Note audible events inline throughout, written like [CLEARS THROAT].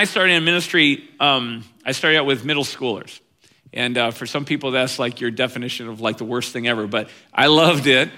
I started in ministry, um, I started out with middle schoolers. And uh, for some people, that's like your definition of like the worst thing ever. But I loved it.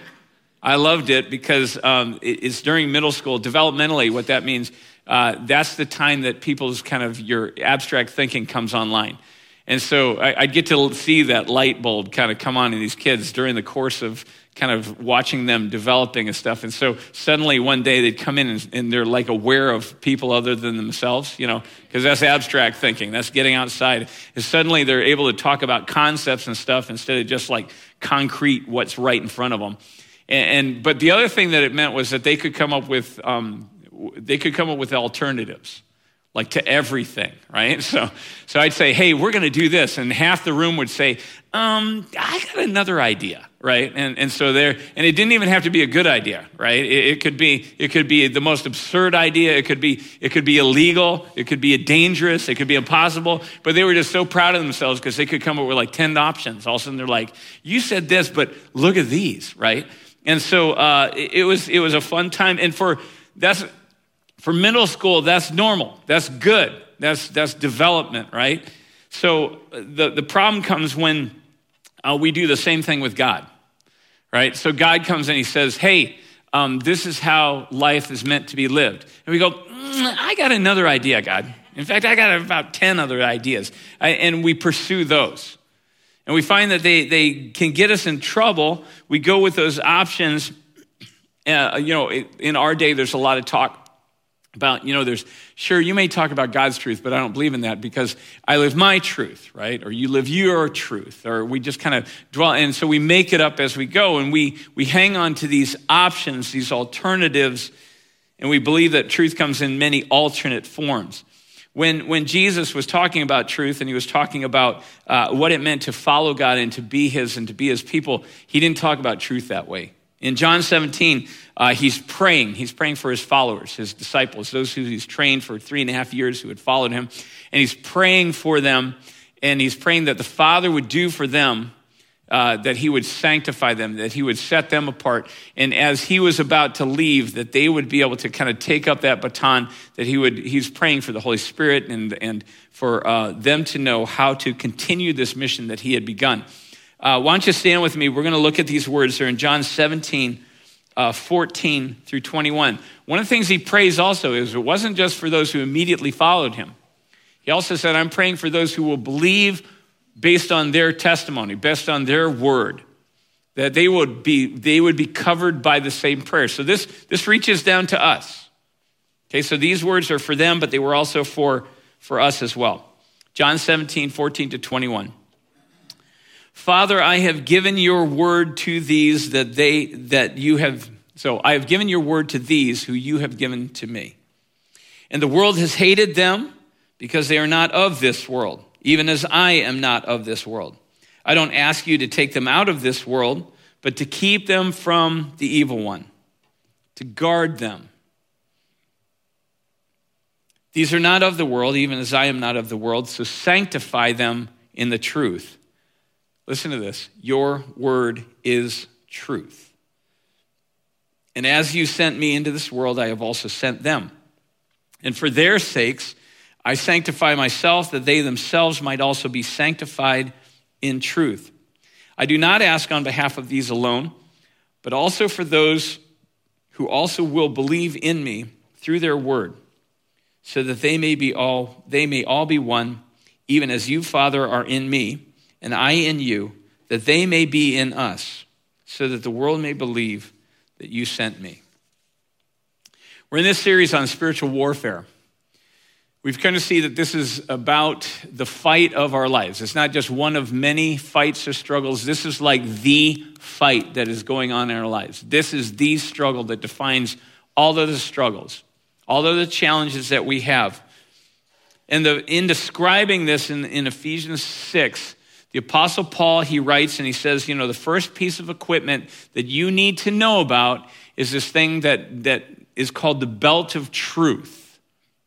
I loved it because um, it's during middle school. Developmentally, what that means, uh, that's the time that people's kind of your abstract thinking comes online. And so I, would get to see that light bulb kind of come on in these kids during the course of kind of watching them developing and stuff. And so suddenly one day they'd come in and, and they're like aware of people other than themselves, you know, because that's abstract thinking. That's getting outside. And suddenly they're able to talk about concepts and stuff instead of just like concrete what's right in front of them. And, and but the other thing that it meant was that they could come up with um, they could come up with alternatives like to everything, right? [LAUGHS] So, so I'd say, hey, we're going to do this. And half the room would say, um, I got another idea, right? And, and so there, and it didn't even have to be a good idea, right? It, it, could be, it could be the most absurd idea. It could be, it could be illegal. It could be dangerous. It could be impossible. But they were just so proud of themselves because they could come up with like 10 options. All of a sudden they're like, you said this, but look at these, right? And so, uh, it, it was, it was a fun time. And for, that's, for middle school, that's normal. That's good. That's, that's development, right? So the, the problem comes when uh, we do the same thing with God, right? So God comes and he says, hey, um, this is how life is meant to be lived. And we go, mm, I got another idea, God. In fact, I got about 10 other ideas. And we pursue those. And we find that they, they can get us in trouble. We go with those options. Uh, you know, in our day, there's a lot of talk about, you know, there's, sure, you may talk about God's truth, but I don't believe in that because I live my truth, right? Or you live your truth, or we just kind of dwell. And so we make it up as we go, and we, we hang on to these options, these alternatives, and we believe that truth comes in many alternate forms. When, when Jesus was talking about truth and he was talking about uh, what it meant to follow God and to be his and to be his people, he didn't talk about truth that way. In John 17, uh, he's praying. He's praying for his followers, his disciples, those who he's trained for three and a half years who had followed him. And he's praying for them, and he's praying that the Father would do for them, uh, that he would sanctify them, that he would set them apart. And as he was about to leave, that they would be able to kind of take up that baton, that he would, he's praying for the Holy Spirit and, and for uh, them to know how to continue this mission that he had begun. Uh, why don't you stand with me? We're going to look at these words. They're in John 17, uh, 14 through 21. One of the things he prays also is it wasn't just for those who immediately followed him. He also said, I'm praying for those who will believe based on their testimony, based on their word, that they would be, they would be covered by the same prayer. So this, this reaches down to us. Okay, so these words are for them, but they were also for, for us as well. John 17, 14 to 21. Father, I have given your word to these that they that you have so I have given your word to these who you have given to me. And the world has hated them because they are not of this world, even as I am not of this world. I don't ask you to take them out of this world, but to keep them from the evil one, to guard them. These are not of the world, even as I am not of the world, so sanctify them in the truth. Listen to this Your word is truth. And as you sent me into this world, I have also sent them. And for their sakes, I sanctify myself that they themselves might also be sanctified in truth. I do not ask on behalf of these alone, but also for those who also will believe in me through their word, so that they may be all they may all be one, even as you, Father, are in me and I in you, that they may be in us, so that the world may believe that you sent me. We're in this series on spiritual warfare. We've come to see that this is about the fight of our lives. It's not just one of many fights or struggles. This is like the fight that is going on in our lives. This is the struggle that defines all of the struggles, all of the challenges that we have. And the, in describing this in, in Ephesians 6, the Apostle Paul, he writes and he says, you know, the first piece of equipment that you need to know about is this thing that, that is called the belt of truth.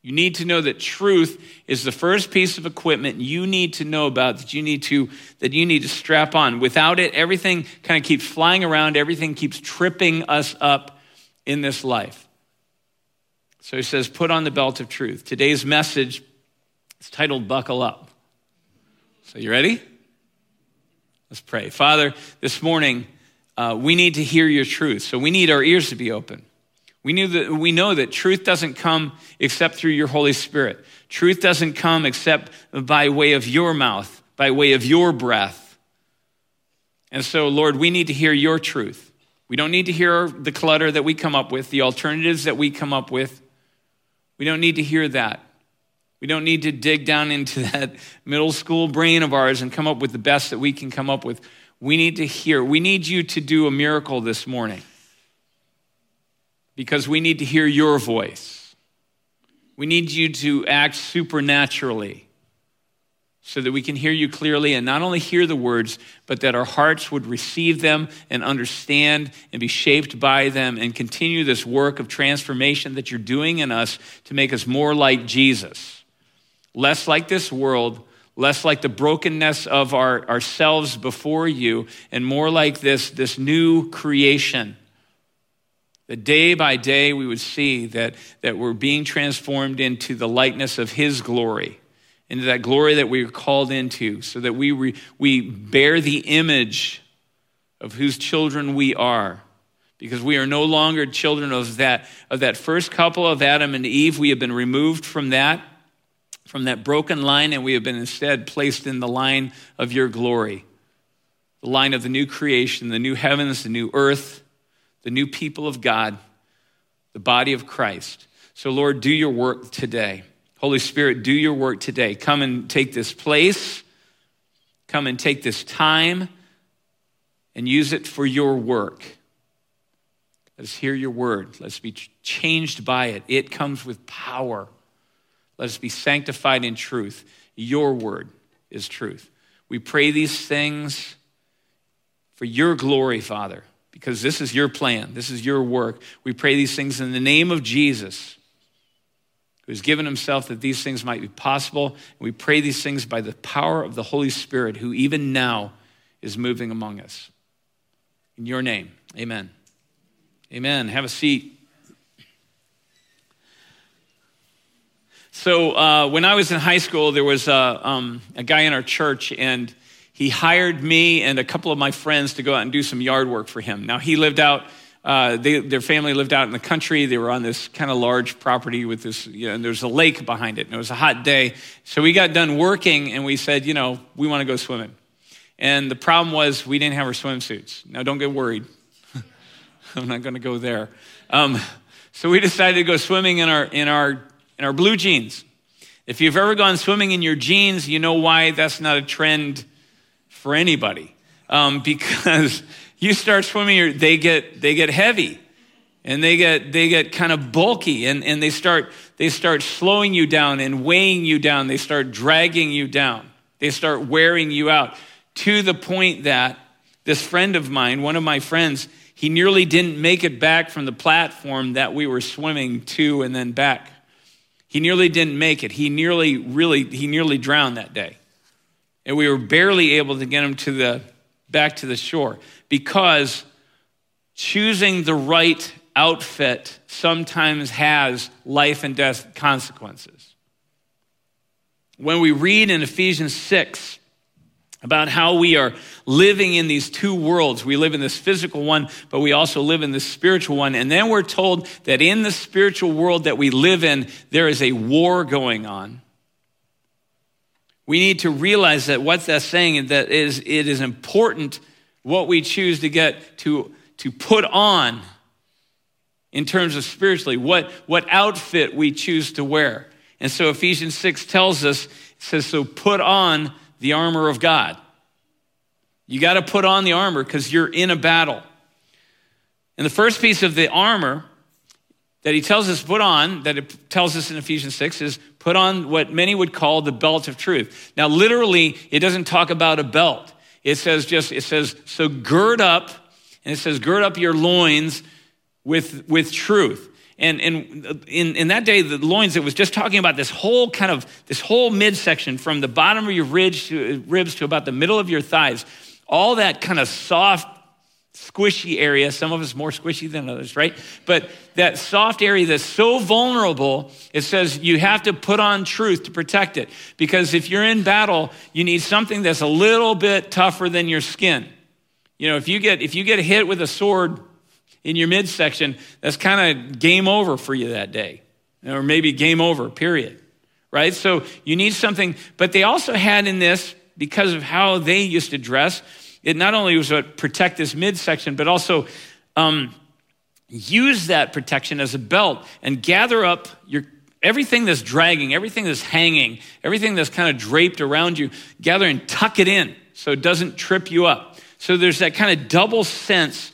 You need to know that truth is the first piece of equipment you need to know about that you need to that you need to strap on. Without it, everything kind of keeps flying around, everything keeps tripping us up in this life. So he says, put on the belt of truth. Today's message is titled Buckle Up. So you ready? Let's pray. Father, this morning, uh, we need to hear your truth. So we need our ears to be open. We, knew that, we know that truth doesn't come except through your Holy Spirit. Truth doesn't come except by way of your mouth, by way of your breath. And so, Lord, we need to hear your truth. We don't need to hear the clutter that we come up with, the alternatives that we come up with. We don't need to hear that. We don't need to dig down into [LAUGHS] that middle school brain of ours and come up with the best that we can come up with. We need to hear. We need you to do a miracle this morning because we need to hear your voice. We need you to act supernaturally so that we can hear you clearly and not only hear the words, but that our hearts would receive them and understand and be shaped by them and continue this work of transformation that you're doing in us to make us more like Jesus, less like this world, less like the brokenness of our, ourselves before you, and more like this, this new creation. That day by day we would see that, that we're being transformed into the likeness of His glory into that glory that we are called into, so that we, re, we bear the image of whose children we are. Because we are no longer children of that, of that first couple of Adam and Eve. We have been removed from that, from that broken line, and we have been instead placed in the line of your glory. The line of the new creation, the new heavens, the new earth, the new people of God, the body of Christ. So, Lord, do your work today. Holy Spirit, do your work today. Come and take this place. Come and take this time and use it for your work. Let us hear your word. Let's be changed by it. It comes with power. Let us be sanctified in truth. Your word is truth. We pray these things for your glory, Father, because this is your plan. This is your work. We pray these things in the name of Jesus who has given himself that these things might be possible. And we pray these things by the power of the Holy Spirit, who even now is moving among us. In your name, amen. Amen. Have a seat. So, uh, when I was in high school, there was a, um, a guy in our church, and he hired me and a couple of my friends to go out and do some yard work for him. Now, he lived out uh, they, their family lived out in the country. They were on this kind of large property with this, you know, and there's a lake behind it. And it was a hot day. So we got done working and we said, you know, we want to go swimming. And the problem was we didn't have our swimsuits. Now, don't get worried. [LAUGHS] I'm not going to go there. Um, so we decided to go swimming in our, in, our, in our blue jeans. If you've ever gone swimming in your jeans, you know why that's not a trend for anybody. Um, [LAUGHS] because you start swimming, they get, they get heavy and they get, they get kind of bulky and, and they, start, they start slowing you down and weighing you down. They start dragging you down. They start wearing you out to the point that this friend of mine, one of my friends, he nearly didn't make it back from the platform that we were swimming to and then back. He nearly didn't make it. He nearly, really, he nearly drowned that day. And we were barely able to get him to the, back to the shore because choosing the right outfit sometimes has life and death consequences. When we read in Ephesians 6 about how we are living in these two worlds, we live in this physical one, but we also live in this spiritual one. And then we're told that in the spiritual world that we live in, there is a war going on. We need to realize that what that's saying is that it is, it is important what we choose to get to, to put on in terms of spiritually, what, what outfit we choose to wear. And so Ephesians 6 tells us, it says, so put on the armor of God. You got to put on the armor because you're in a battle. And the first piece of the armor that he tells us put on, that it tells us in Ephesians 6, is put on what many would call the belt of truth. Now, literally, it doesn't talk about a belt. It says just, it says, so gird up, and it says, gird up your loins with, with truth. And, in, in that day, the loins, it was just talking about this whole kind of, this whole midsection from the bottom of your ribs to, ribs to about the middle of your thighs. All that kind of soft squishy area. Some of us more squishy than others, right? But that soft area that's so vulnerable, it says you have to put on truth to protect it. Because if you're in battle, you need something that's a little bit tougher than your skin. You know, if you get if you get hit with a sword in your midsection, that's kind of game over for you that day. Or maybe game over, period. Right? So you need something, but they also had in this, because of how they used to dress, it not only was to protect this midsection, but also um, use that protection as a belt and gather up your everything that's dragging, everything that's hanging, everything that's kind of draped around you, gather and tuck it in so it doesn't trip you up. So there's that kind of double sense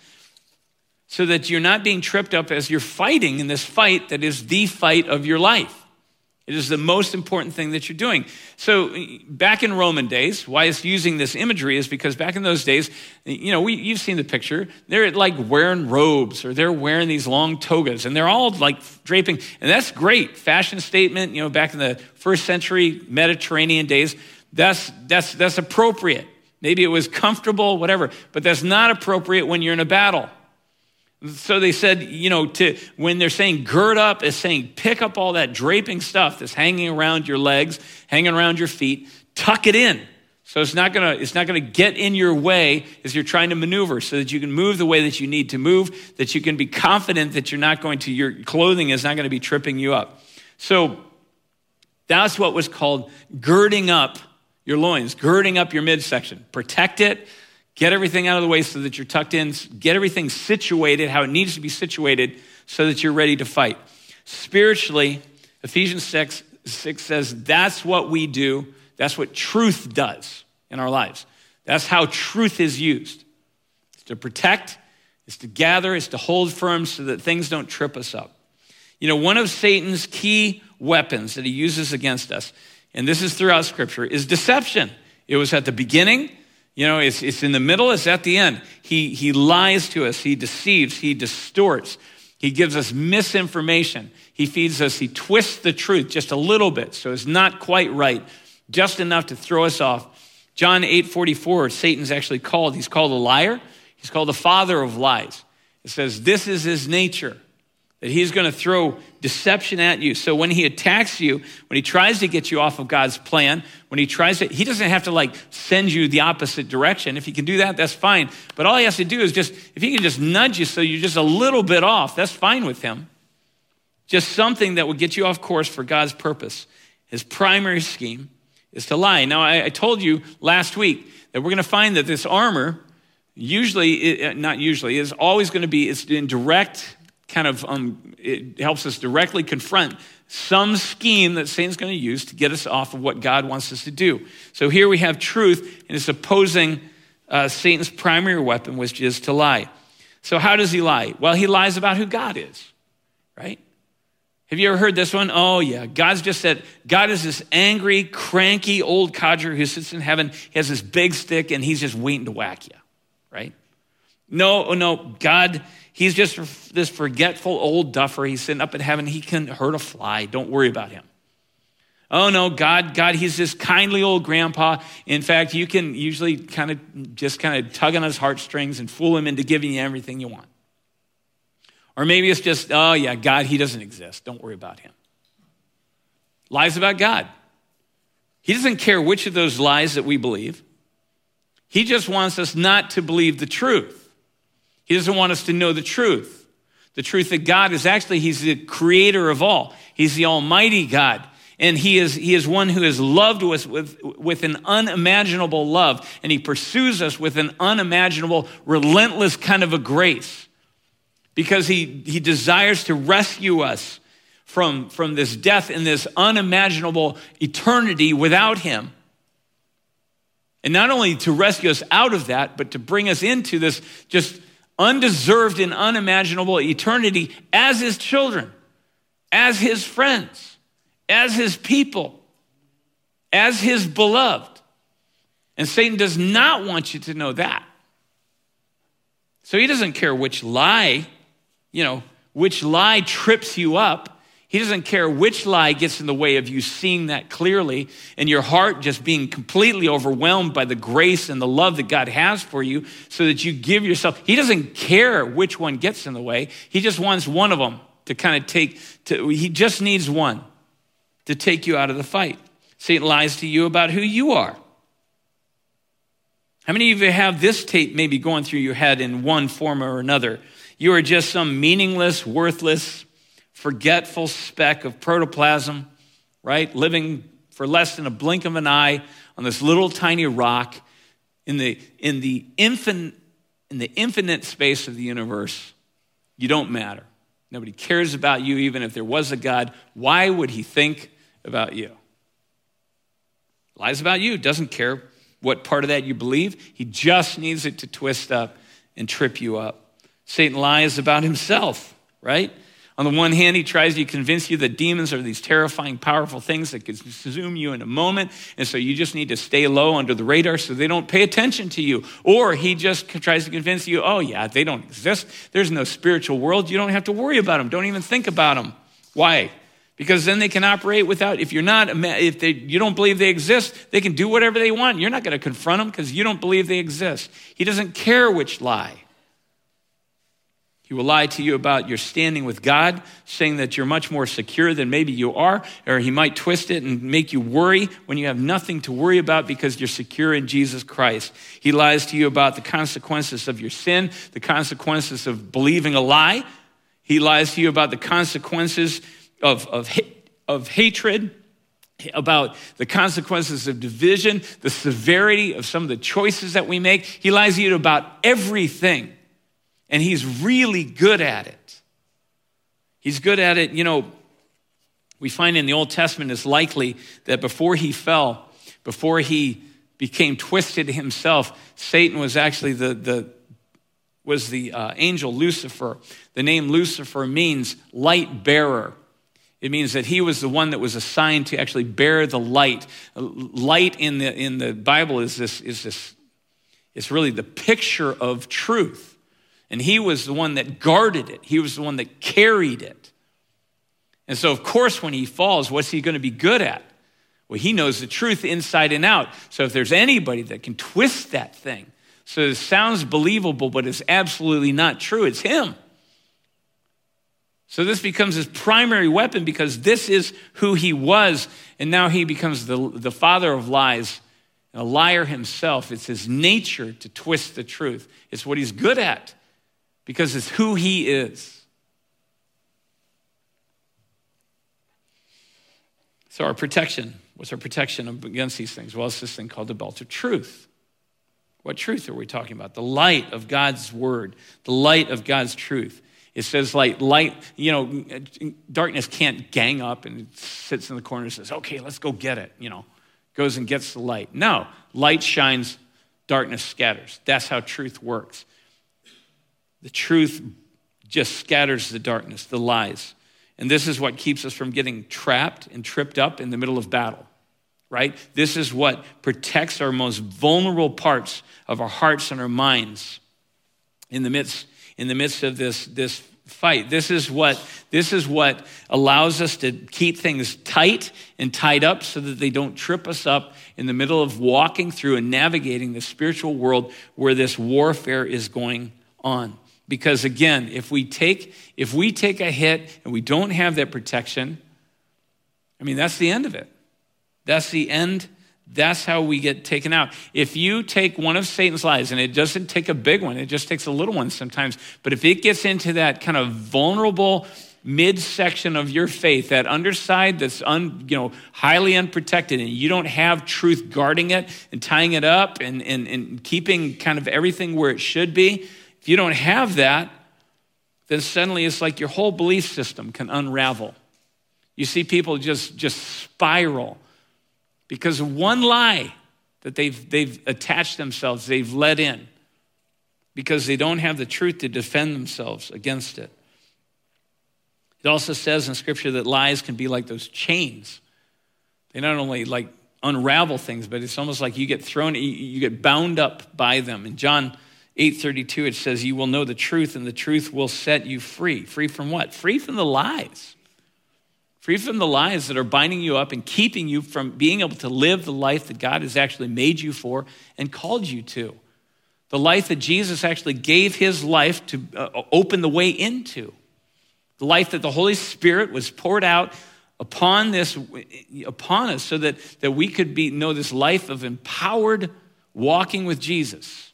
so that you're not being tripped up as you're fighting in this fight that is the fight of your life. It is the most important thing that you're doing. So, back in Roman days, why it's using this imagery is because back in those days, you know, we, you've seen the picture. They're like wearing robes or they're wearing these long togas and they're all like draping. And that's great. Fashion statement, you know, back in the first century Mediterranean days, that's, that's, that's appropriate. Maybe it was comfortable, whatever, but that's not appropriate when you're in a battle. So they said, you know, to when they're saying gird up, is saying pick up all that draping stuff that's hanging around your legs, hanging around your feet, tuck it in. So it's not gonna it's not gonna get in your way as you're trying to maneuver, so that you can move the way that you need to move, that you can be confident that you're not going to your clothing is not going to be tripping you up. So that's what was called girding up your loins, girding up your midsection. Protect it Get everything out of the way so that you're tucked in. Get everything situated how it needs to be situated so that you're ready to fight. Spiritually, Ephesians 6, 6 says that's what we do. That's what truth does in our lives. That's how truth is used. It's to protect, it's to gather, it's to hold firm so that things don't trip us up. You know, one of Satan's key weapons that he uses against us, and this is throughout Scripture, is deception. It was at the beginning, you know, it's, it's in the middle, it's at the end. He, he lies to us, he deceives, he distorts, he gives us misinformation, he feeds us, he twists the truth just a little bit, so it's not quite right, just enough to throw us off. John 8 44, Satan's actually called, he's called a liar, he's called the father of lies. It says, This is his nature that he's going to throw deception at you. So when he attacks you, when he tries to get you off of God's plan, when he tries to, he doesn't have to like send you the opposite direction. If he can do that, that's fine. But all he has to do is just, if he can just nudge you so you're just a little bit off, that's fine with him. Just something that will get you off course for God's purpose. His primary scheme is to lie. Now, I, I told you last week that we're going to find that this armor, usually, not usually, is always going to be, it's in direct kind of um, it helps us directly confront some scheme that Satan's going to use to get us off of what God wants us to do. So here we have truth, and it's opposing uh, Satan's primary weapon, which is to lie. So how does he lie? Well, he lies about who God is, right? Have you ever heard this one? Oh, yeah. God's just said, God is this angry, cranky old codger who sits in heaven. He has this big stick and he's just waiting to whack you, right? No, oh, no. God He's just this forgetful old duffer. He's sitting up in heaven. He can hurt a fly. Don't worry about him. Oh no, God, God, he's this kindly old grandpa. In fact, you can usually kind of just kind of tug on his heartstrings and fool him into giving you everything you want. Or maybe it's just, oh yeah, God, he doesn't exist. Don't worry about him. Lies about God. He doesn't care which of those lies that we believe. He just wants us not to believe the truth. He doesn't want us to know the truth. The truth that God is actually, He's the creator of all. He's the Almighty God. And he is, he is one who has loved us with, with an unimaginable love. And he pursues us with an unimaginable, relentless kind of a grace. Because he, he desires to rescue us from, from this death and this unimaginable eternity without him. And not only to rescue us out of that, but to bring us into this just undeserved and unimaginable eternity as his children, as his friends, as his people, as his beloved. And Satan does not want you to know that. So he doesn't care which lie, you know, which lie trips you up. He doesn't care which lie gets in the way of you seeing that clearly and your heart just being completely overwhelmed by the grace and the love that God has for you so that you give yourself. He doesn't care which one gets in the way. He just wants one of them to kind of take, to, he just needs one to take you out of the fight. Satan lies to you about who you are. How many of you have this tape maybe going through your head in one form or another? You are just some meaningless, worthless, forgetful speck of protoplasm, right? Living for less than a blink of an eye on this little tiny rock in the, in the, infinite, in the infinite space of the universe. You don't matter. Nobody cares about you, even if there was a God. Why would he think about you? Lies about you, doesn't care what part of that you believe. He just needs it to twist up and trip you up. Satan lies about himself, right? On the one hand, he tries to convince you that demons are these terrifying, powerful things that can consume you in a moment. And so you just need to stay low under the radar so they don't pay attention to you. Or he just tries to convince you, oh, yeah, they don't exist. There's no spiritual world. You don't have to worry about them. Don't even think about them. Why? Because then they can operate without, if you're not, if they, you don't believe they exist, they can do whatever they want. You're not going to confront them because you don't believe they exist. He doesn't care which lie. He will lie to you about your standing with God, saying that you're much more secure than maybe you are, or he might twist it and make you worry when you have nothing to worry about because you're secure in Jesus Christ. He lies to you about the consequences of your sin, the consequences of believing a lie. He lies to you about the consequences of, of, of hatred, about the consequences of division, the severity of some of the choices that we make. He lies to you about everything and he's really good at it. He's good at it, you know. We find in the Old Testament it's likely that before he fell, before he became twisted himself, Satan was actually the, the was the uh, angel Lucifer. The name Lucifer means light bearer. It means that he was the one that was assigned to actually bear the light. Light in the, in the Bible is this, is this, it's really the picture of truth. And he was the one that guarded it, he was the one that carried it. And so, of course, when he falls, what's he going to be good at? Well, he knows the truth inside and out. So, if there's anybody that can twist that thing so it sounds believable, but it's absolutely not true, it's him. So, this becomes his primary weapon because this is who he was. And now he becomes the, the father of lies, a liar himself. It's his nature to twist the truth, it's what he's good at because it's who he is. So, our protection what's our protection against these things? Well, it's this thing called the belt of truth. What truth are we talking about? The light of God's word, the light of God's truth. It says, like, light, you know, darkness can't gang up and sits in the corner and says, okay, let's go get it, you know, goes and gets the light. No, light shines, darkness scatters. That's how truth works. The truth just scatters the darkness, the lies. And this is what keeps us from getting trapped and tripped up in the middle of battle, right? This is what protects our most vulnerable parts of our hearts and our minds in the midst, in the midst of this, this fight. This is what this is what allows us to keep things tight and tied up so that they don't trip us up in the middle of walking through and navigating the spiritual world where this warfare is going on because again if we take if we take a hit and we don't have that protection i mean that's the end of it. That's the end. That's how we get taken out. If you take one of satan's lies and it doesn't take a big one it just takes a little one sometimes but if it gets into that kind of vulnerable midsection of your faith that underside that's un, you know highly unprotected and you don't have truth guarding it and tying it up and, and, and keeping kind of everything where it should be if you don't have that, then suddenly it's like your whole belief system can unravel. You see people just, just spiral because one lie that they've, they've attached themselves, they've let in, because they don't have the truth to defend themselves against it. It also says in Scripture that lies can be like those chains. They not only like unravel things, but it's almost like you get thrown, you get bound up by them. In John 8:32 it says you will know the truth and the truth will set you free. Free from what? Free from the lies. Free from the lies that are binding you up and keeping you from being able to live the life that God has actually made you for and called you to. The life that Jesus actually gave his life to uh, open the way into. The life that the Holy Spirit was poured out upon this upon us so that, that we could be know this life of empowered walking with Jesus,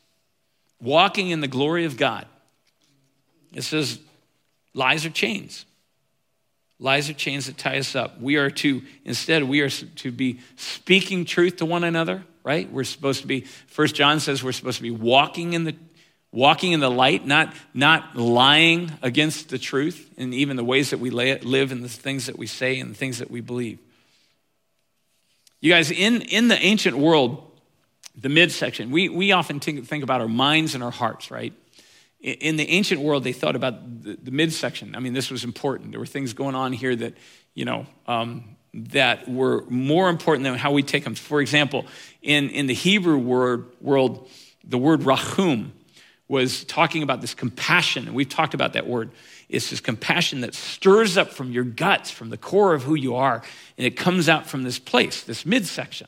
walking in the glory of God. It says lies are chains. Lies are chains that tie us up. We are to, instead, we are to be speaking truth to one another, right? We're supposed to be, First John says we're supposed to be walking in the walking in the light, not, not lying against the truth, and even the ways that we live and the things that we say and the things that we believe. You guys, in, in the ancient world, the midsection, we, we often think, about our minds and our hearts, right? in the ancient world, they thought about the, the, midsection. I mean, this was important. There were things going on here that, you know, um, that were more important than how we take them. For example, in, in the Hebrew word, world, the word rachum was talking about this compassion, and we've talked about that word. It's this compassion that stirs up from your guts, from the core of who you are, and it comes out from this place, this midsection.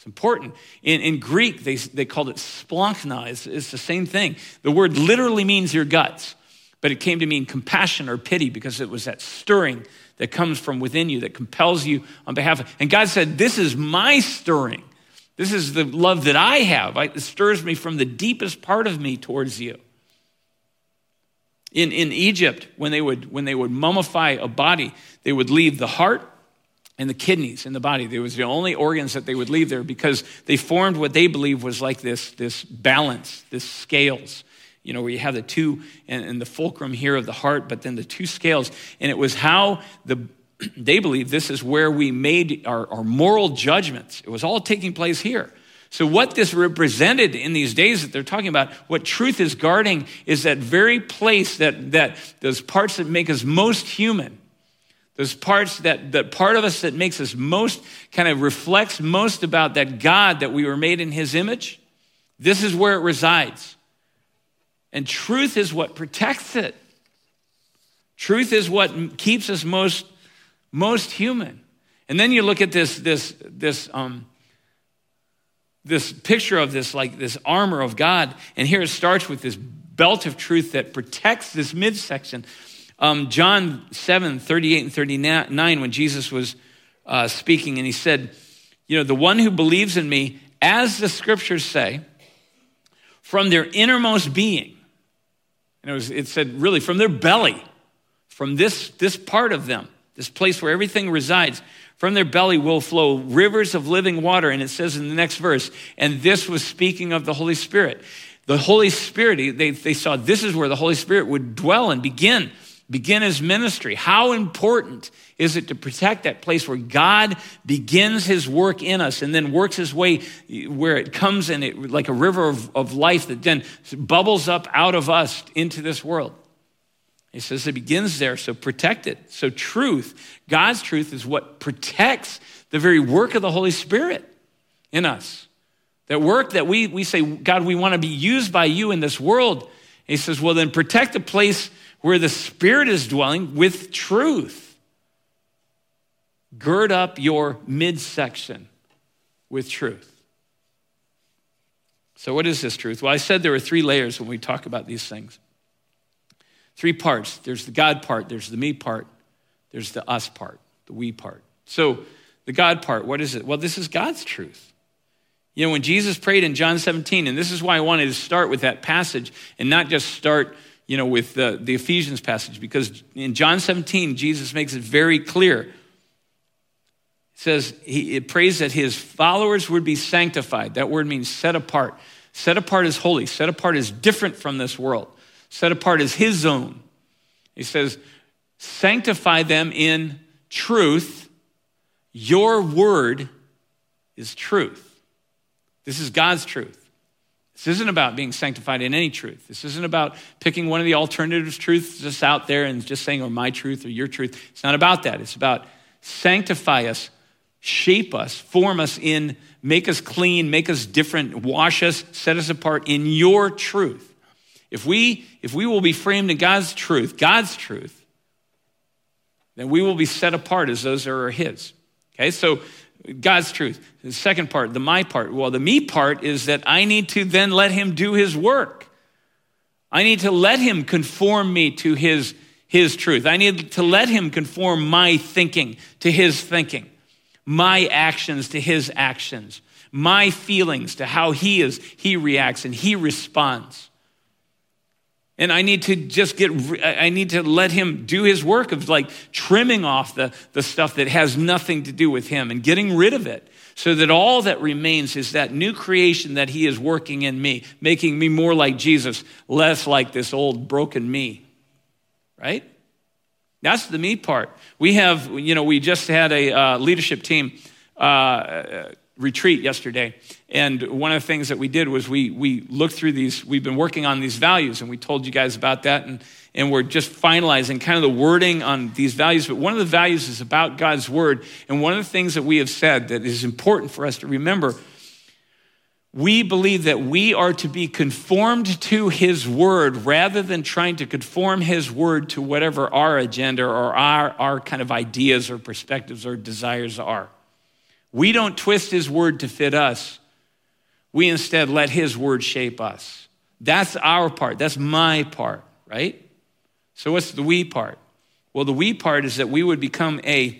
It's important. In, in Greek, they, they called it splanchna. It's, it's the same thing. The word literally means your guts, but it came to mean compassion or pity because it was that stirring that comes from within you that compels you on behalf of. And God said, This is my stirring. This is the love that I have. It stirs me from the deepest part of me towards you. In, in Egypt, when they, would, when they would mummify a body, they would leave the heart and the kidneys in the body. They was the only organs that they would leave there because they formed what they believed was like this, this balance, this scales. You know, where you have the two and, and the fulcrum here of the heart, but then the two scales. And it was how the [CLEARS THROAT] they believe this is where we made our, our moral judgments. It was all taking place here. So, what this represented in these days that they're talking about, what truth is guarding, is that very place that, that those parts that make us most human, those parts that, that part of us that makes us most kind of reflects most about that God that we were made in his image, this is where it resides. And truth is what protects it. Truth is what keeps us most, most human. And then you look at this, this, this, um, this picture of this, like this armor of God. And here it starts with this belt of truth that protects this midsection um, John 7 38 and 39, when Jesus was uh, speaking, and he said, You know, the one who believes in me, as the scriptures say, from their innermost being, and it, was, it said, really, from their belly, from this, this part of them, this place where everything resides, from their belly will flow rivers of living water. And it says in the next verse, and this was speaking of the Holy Spirit. The Holy Spirit, they, they saw this is where the Holy Spirit would dwell and begin begin his ministry. How important is it to protect that place where God begins his work in us and then works his way where it comes in it like a river of, of life that then bubbles up out of us into this world? He says it begins there, so protect it. So, truth, God's truth, is what protects the very work of the Holy Spirit in us. That work that we, we say, God, we want to be used by you in this world. he says, well, then protect the place where the Spirit is dwelling with truth. Gird up your midsection with truth. So, what is this truth? Well, I said there are three layers when we talk about these things. Three parts there's the God part, there's the me part, there's the us part, the we part. So, the God part, what is it? Well, this is God's truth. You know, when Jesus prayed in John 17, and this is why I wanted to start with that passage and not just start you know, with the, the Ephesians passage, because in John 17, Jesus makes it very clear. It says, he it prays that his followers would be sanctified. That word means set apart. Set apart is holy. Set apart is different from this world. Set apart is his own. He says, sanctify them in truth. Your word is truth. This is God's truth. This isn't about being sanctified in any truth. This isn't about picking one of the alternative truths just out there and just saying, or oh, my truth or your truth. It's not about that. It's about sanctify us, shape us, form us in, make us clean, make us different, wash us, set us apart in your truth. If we, if we will be framed in God's truth, God's truth, then we will be set apart as those that are His. Okay, so God's truth. The second part, the my part. Well, the me part is that I need to then let Him do His work. I need to let Him conform me to His, his truth. I need to let Him conform my thinking to His thinking, my actions to His actions, my feelings to how He is, He reacts, and He responds. And I need to just get, I need to let him do his work of like trimming off the, the stuff that has nothing to do with him and getting rid of it so that all that remains is that new creation that he is working in me, making me more like Jesus, less like this old broken me. Right? That's the me part. We have, you know, we just had a uh, leadership team uh, retreat yesterday. And one of the things that we did was we, we looked through these, we've been working on these values, and we told you guys about that. And, and we're just finalizing kind of the wording on these values. But one of the values is about God's word. And one of the things that we have said that is important for us to remember we believe that we are to be conformed to his word rather than trying to conform his word to whatever our agenda or our, our kind of ideas or perspectives or desires are. We don't twist his word to fit us. We instead let his word shape us. That's our part. That's my part, right? So, what's the we part? Well, the we part is that we would become a,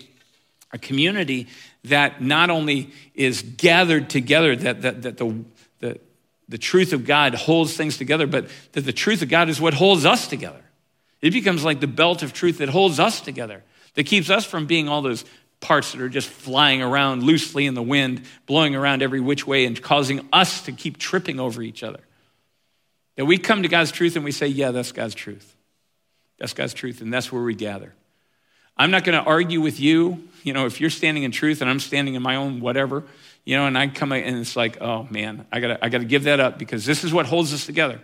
a community that not only is gathered together, that, that, that the, the, the truth of God holds things together, but that the truth of God is what holds us together. It becomes like the belt of truth that holds us together, that keeps us from being all those parts that are just flying around loosely in the wind, blowing around every which way and causing us to keep tripping over each other. That we come to God's truth and we say, Yeah, that's God's truth. That's God's truth, and that's where we gather. I'm not going to argue with you, you know, if you're standing in truth and I'm standing in my own whatever, you know, and I come and it's like, oh man, I gotta, I gotta give that up because this is what holds us together.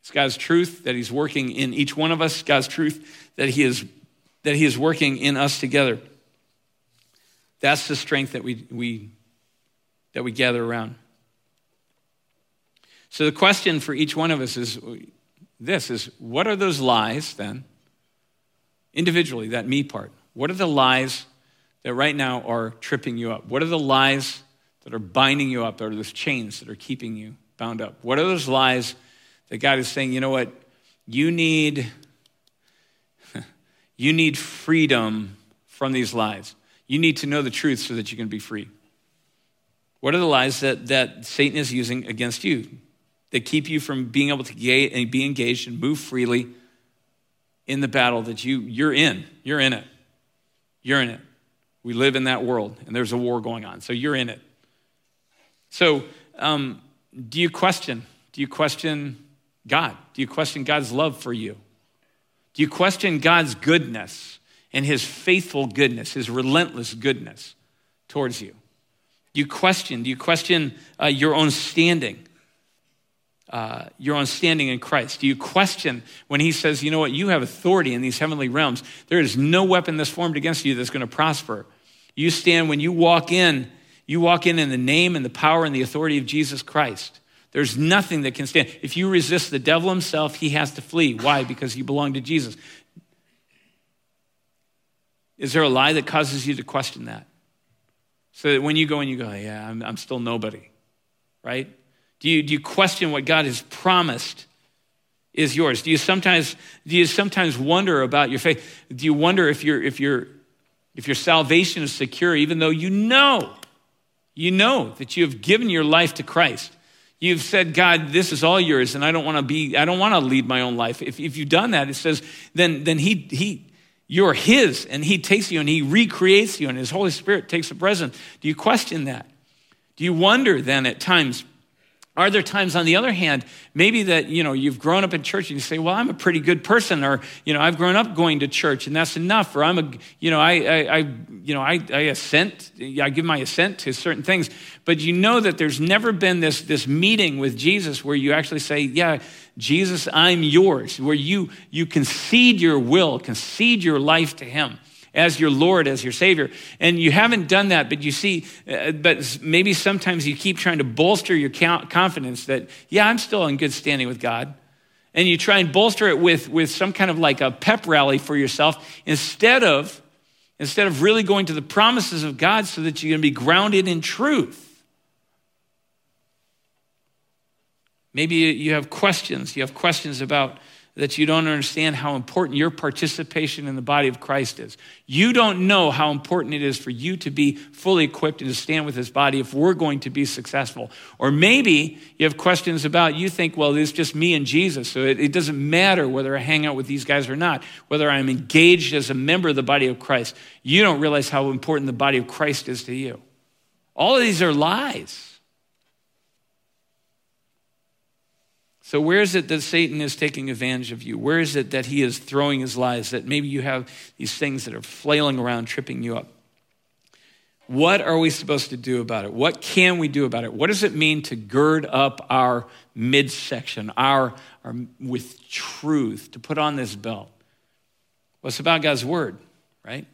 It's God's truth that He's working in each one of us, God's truth that He is that He is working in us together. That's the strength that we, we, that we gather around. So the question for each one of us is this is what are those lies then? Individually, that me part. What are the lies that right now are tripping you up? What are the lies that are binding you up? Are those chains that are keeping you bound up? What are those lies that God is saying, you know what? You need [LAUGHS] you need freedom from these lies. You need to know the truth so that you can be free. What are the lies that, that Satan is using against you that keep you from being able to and be engaged and move freely in the battle that you, you're in? You're in it. You're in it. We live in that world, and there's a war going on, so you're in it. So, um, do you question? Do you question God? Do you question God's love for you? Do you question God's goodness? And his faithful goodness, his relentless goodness towards you? You question? Do you question uh, your own standing? Uh, your own standing in Christ? Do you question when he says, you know what, you have authority in these heavenly realms? There is no weapon that's formed against you that's going to prosper. You stand when you walk in, you walk in in the name and the power and the authority of Jesus Christ. There's nothing that can stand. If you resist the devil himself, he has to flee. Why? Because you belong to Jesus. Is there a lie that causes you to question that? So that when you go and you go, yeah, I'm, I'm still nobody, right? Do you, do you question what God has promised is yours? Do you sometimes, do you sometimes wonder about your faith? Do you wonder if, your if, your if your salvation is secure, even though you know, you know that you have given your life to Christ? You've said, God, this is all yours, and I don't want to be, I don't want to lead my own life. If, if you've done that, it says, then, then he, he, you're His, and He takes you and He recreates you, and His Holy Spirit takes a presence. Do you question that? Do you wonder then at times, are there times, on the other hand, maybe that you know you've grown up in church and you say, "Well, I'm a pretty good person," or you know, "I've grown up going to church and that's enough," or "I'm a you know, I, I, I you know, I, I assent, I give my assent to certain things," but you know that there's never been this this meeting with Jesus where you actually say, "Yeah, Jesus, I'm yours," where you you concede your will, concede your life to Him as your Lord, as your Savior. And you haven't done that, but you see, uh, but maybe sometimes you keep trying to bolster your confidence that, yeah, I'm still in good standing with God. and you try and bolster it with, with some kind of like a pep rally for yourself instead of instead of really going to the promises of God so that you're going to be grounded in truth. Maybe you have questions. You have questions about that you don't understand how important your participation in the body of Christ is. You don't know how important it is for you to be fully equipped and to stand with his body if we're going to be successful. Or maybe you have questions about, you think, well, it's just me and Jesus, so it, it doesn't matter whether I hang out with these guys or not, whether I'm engaged as a member of the body of Christ. You don't realize how important the body of Christ is to you. All of these are lies. So, where is it that Satan is taking advantage of you? Where is it that he is throwing his lies? That maybe you have these things that are flailing around, tripping you up? What are we supposed to do about it? What can we do about it? What does it mean to gird up our midsection, our, our with truth, to put on this belt? Well, it's about God's word, right?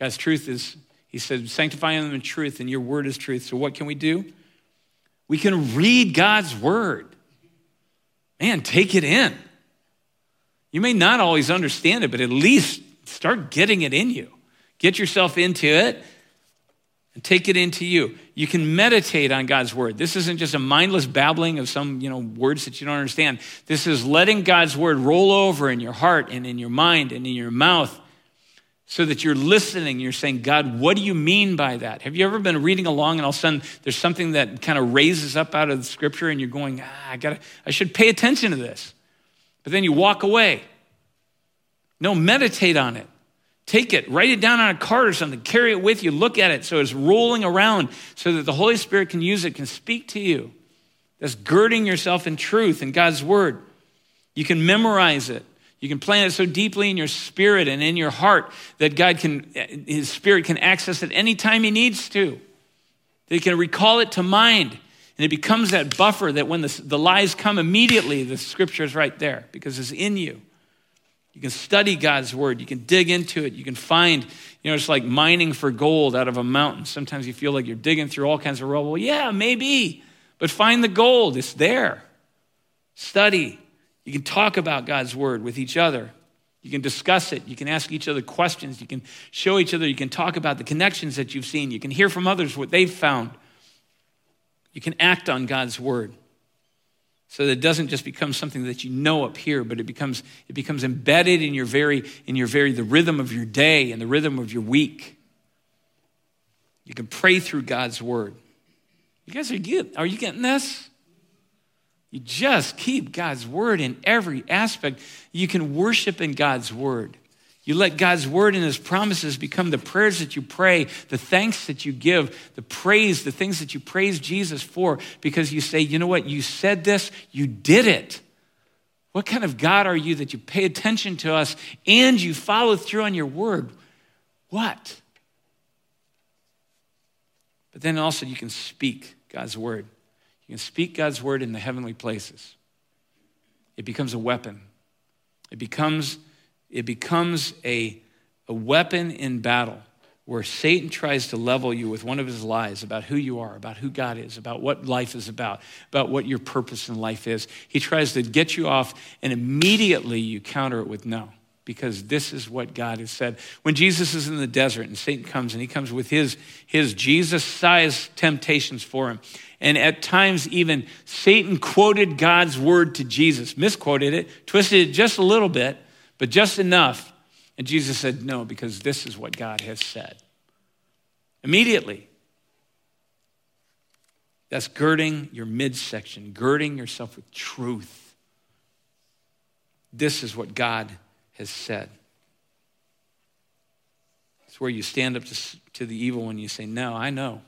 God's truth is, he said, sanctify them in truth, and your word is truth. So, what can we do? We can read God's word man, take it in. You may not always understand it, but at least start getting it in you. Get yourself into it and take it into you. You can meditate on God's word. This isn't just a mindless babbling of some, you know, words that you don't understand. This is letting God's word roll over in your heart and in your mind and in your mouth so that you're listening. You're saying, God, what do you mean by that? Have you ever been reading along and all of a sudden there's something that kind of raises up out of the scripture and you're going, ah, I got I should pay attention to this. But then you walk away. No, meditate on it. Take it, write it down on a card or something, carry it with you, look at it so it's rolling around so that the Holy Spirit can use it, can speak to you. That's girding yourself in truth in God's word. You can memorize it. You can plant it so deeply in your spirit and in your heart that God can, His Spirit can access it anytime He needs to. That He can recall it to mind. And it becomes that buffer that when the, the lies come immediately, the scripture is right there because it's in you. You can study God's word. You can dig into it. You can find, you know, it's like mining for gold out of a mountain. Sometimes you feel like you're digging through all kinds of rubble. Yeah, maybe. But find the gold, it's there. Study, you can talk about God's word with each other. You can discuss it. You can ask each other questions. You can show each other. You can talk about the connections that you've seen. You can hear from others what they've found. You can act on God's word so that it doesn't just become something that you know up here but it becomes it becomes embedded in your very in your very the rhythm of your day and the rhythm of your week you can pray through god's word you guys are good are you getting this you just keep God's word in every aspect. You can worship in God's word. You let God's word and his promises become the prayers that you pray, the thanks that you give, the praise, the things that you praise Jesus for, because you say, you know what, you said this, you did it. What kind of God are you that you pay attention to us and you follow through on your word? What? But then also you can speak God's word. You can speak God's word in the heavenly places. It becomes a weapon. It becomes, it becomes a, a weapon in battle where Satan tries to level you with one of his lies about who you are, about who God is, about what life is about, about what your purpose in life is. He tries to get you off, and immediately you counter it with no because this is what God has said. When Jesus is in the desert and Satan comes and he comes with his, his Jesus sized temptations for him. And at times, even Satan quoted God's word to Jesus, misquoted it, twisted it just a little bit, but just enough. And Jesus said, No, because this is what God has said. Immediately. That's girding your midsection, girding yourself with truth. This is what God has said. It's where you stand up to, to the evil when you say, No, I know.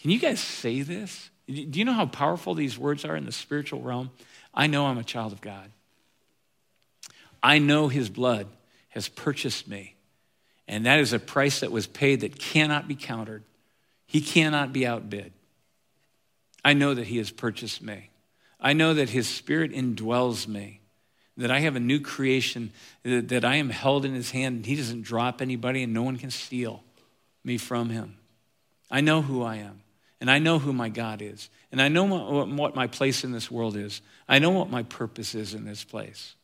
Can you guys say this? Do you know how powerful these words are in the spiritual realm? I know I'm a child of God. I know his blood has purchased me. And that is a price that was paid that cannot be countered. He cannot be outbid. I know that he has purchased me. I know that his spirit indwells me that I have a new creation, that, that I am held in his hand, and he doesn't drop anybody, and no one can steal me from him. I know who I am. And I know who my God is. And I know what my place in this world is. I know what my purpose is in this place.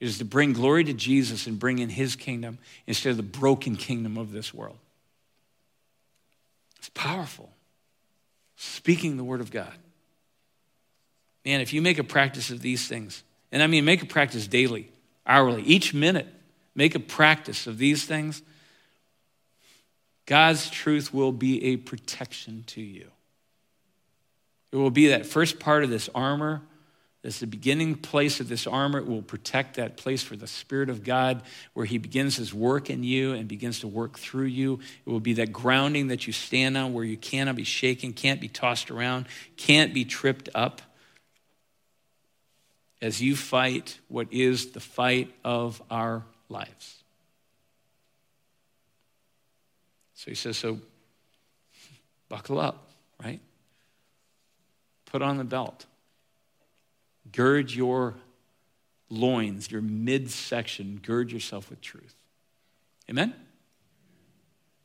It is to bring glory to Jesus and bring in his kingdom instead of the broken kingdom of this world. It's powerful. Speaking the word of God. Man, if you make a practice of these things, and I mean make a practice daily, hourly, each minute, make a practice of these things, God's truth will be a protection to you. It will be that first part of this armor. That's the beginning place of this armor. It will protect that place for the Spirit of God where He begins His work in you and begins to work through you. It will be that grounding that you stand on where you cannot be shaken, can't be tossed around, can't be tripped up as you fight what is the fight of our lives. So he says, so buckle up, right? Put on the belt. Gird your loins, your midsection, gird yourself with truth. Amen?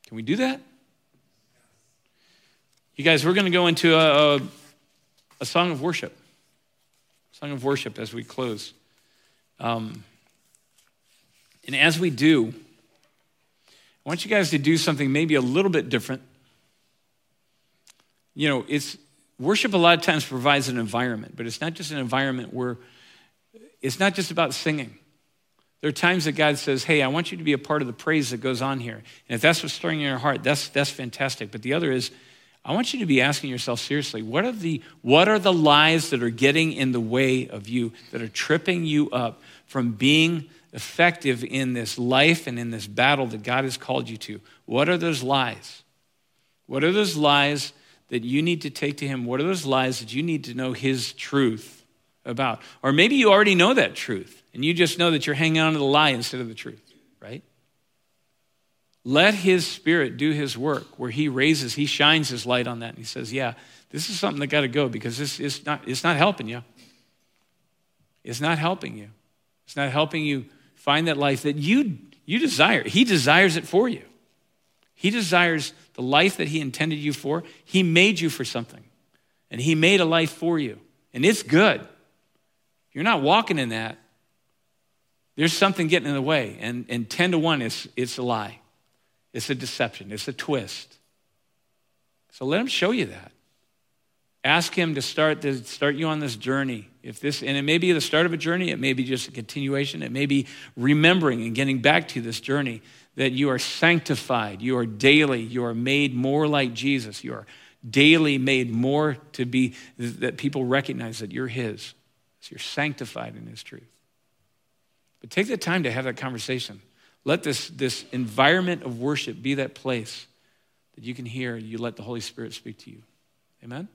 Can we do that? You guys, we're going to go into a, a, a, song of worship. Song of worship as we close. Um, and as we do, I want you guys to do something maybe a little bit different. You know, it's worship a lot of times provides an environment, but it's not just an environment where it's not just about singing. There are times that God says, Hey, I want you to be a part of the praise that goes on here. And if that's what's stirring in your heart, that's, that's fantastic. But the other is, I want you to be asking yourself seriously, what are, the, what are the lies that are getting in the way of you, that are tripping you up from being effective in this life and in this battle that God has called you to? What are those lies? What are those lies that you need to take to Him? What are those lies that you need to know His truth about? Or maybe you already know that truth and you just know that you're hanging on to the lie instead of the truth, right? Let His Spirit do His work where He raises, He shines His light on that and He says, Yeah, this is something that got to go because this is not, it's not helping you. It's not helping you. It's not helping you find that life that you, you desire. He desires it for you. He desires the life that He intended you for. He made you for something, and He made a life for you, and it's good. You're not walking in that. There's something getting in the way, and, and 10 to 1 is it's a lie. It's a deception. It's a twist. So let him show you that. Ask him to start, to start you on this journey. If this, and it may be the start of a journey, it may be just a continuation, it may be remembering and getting back to this journey that you are sanctified, you are daily, you are made more like Jesus, you are daily made more to be, that people recognize that you're His. So you're sanctified in His truth. But take the time to have that conversation. Let this, this environment of worship be that place that you can hear, you let the Holy Spirit speak to you. Amen?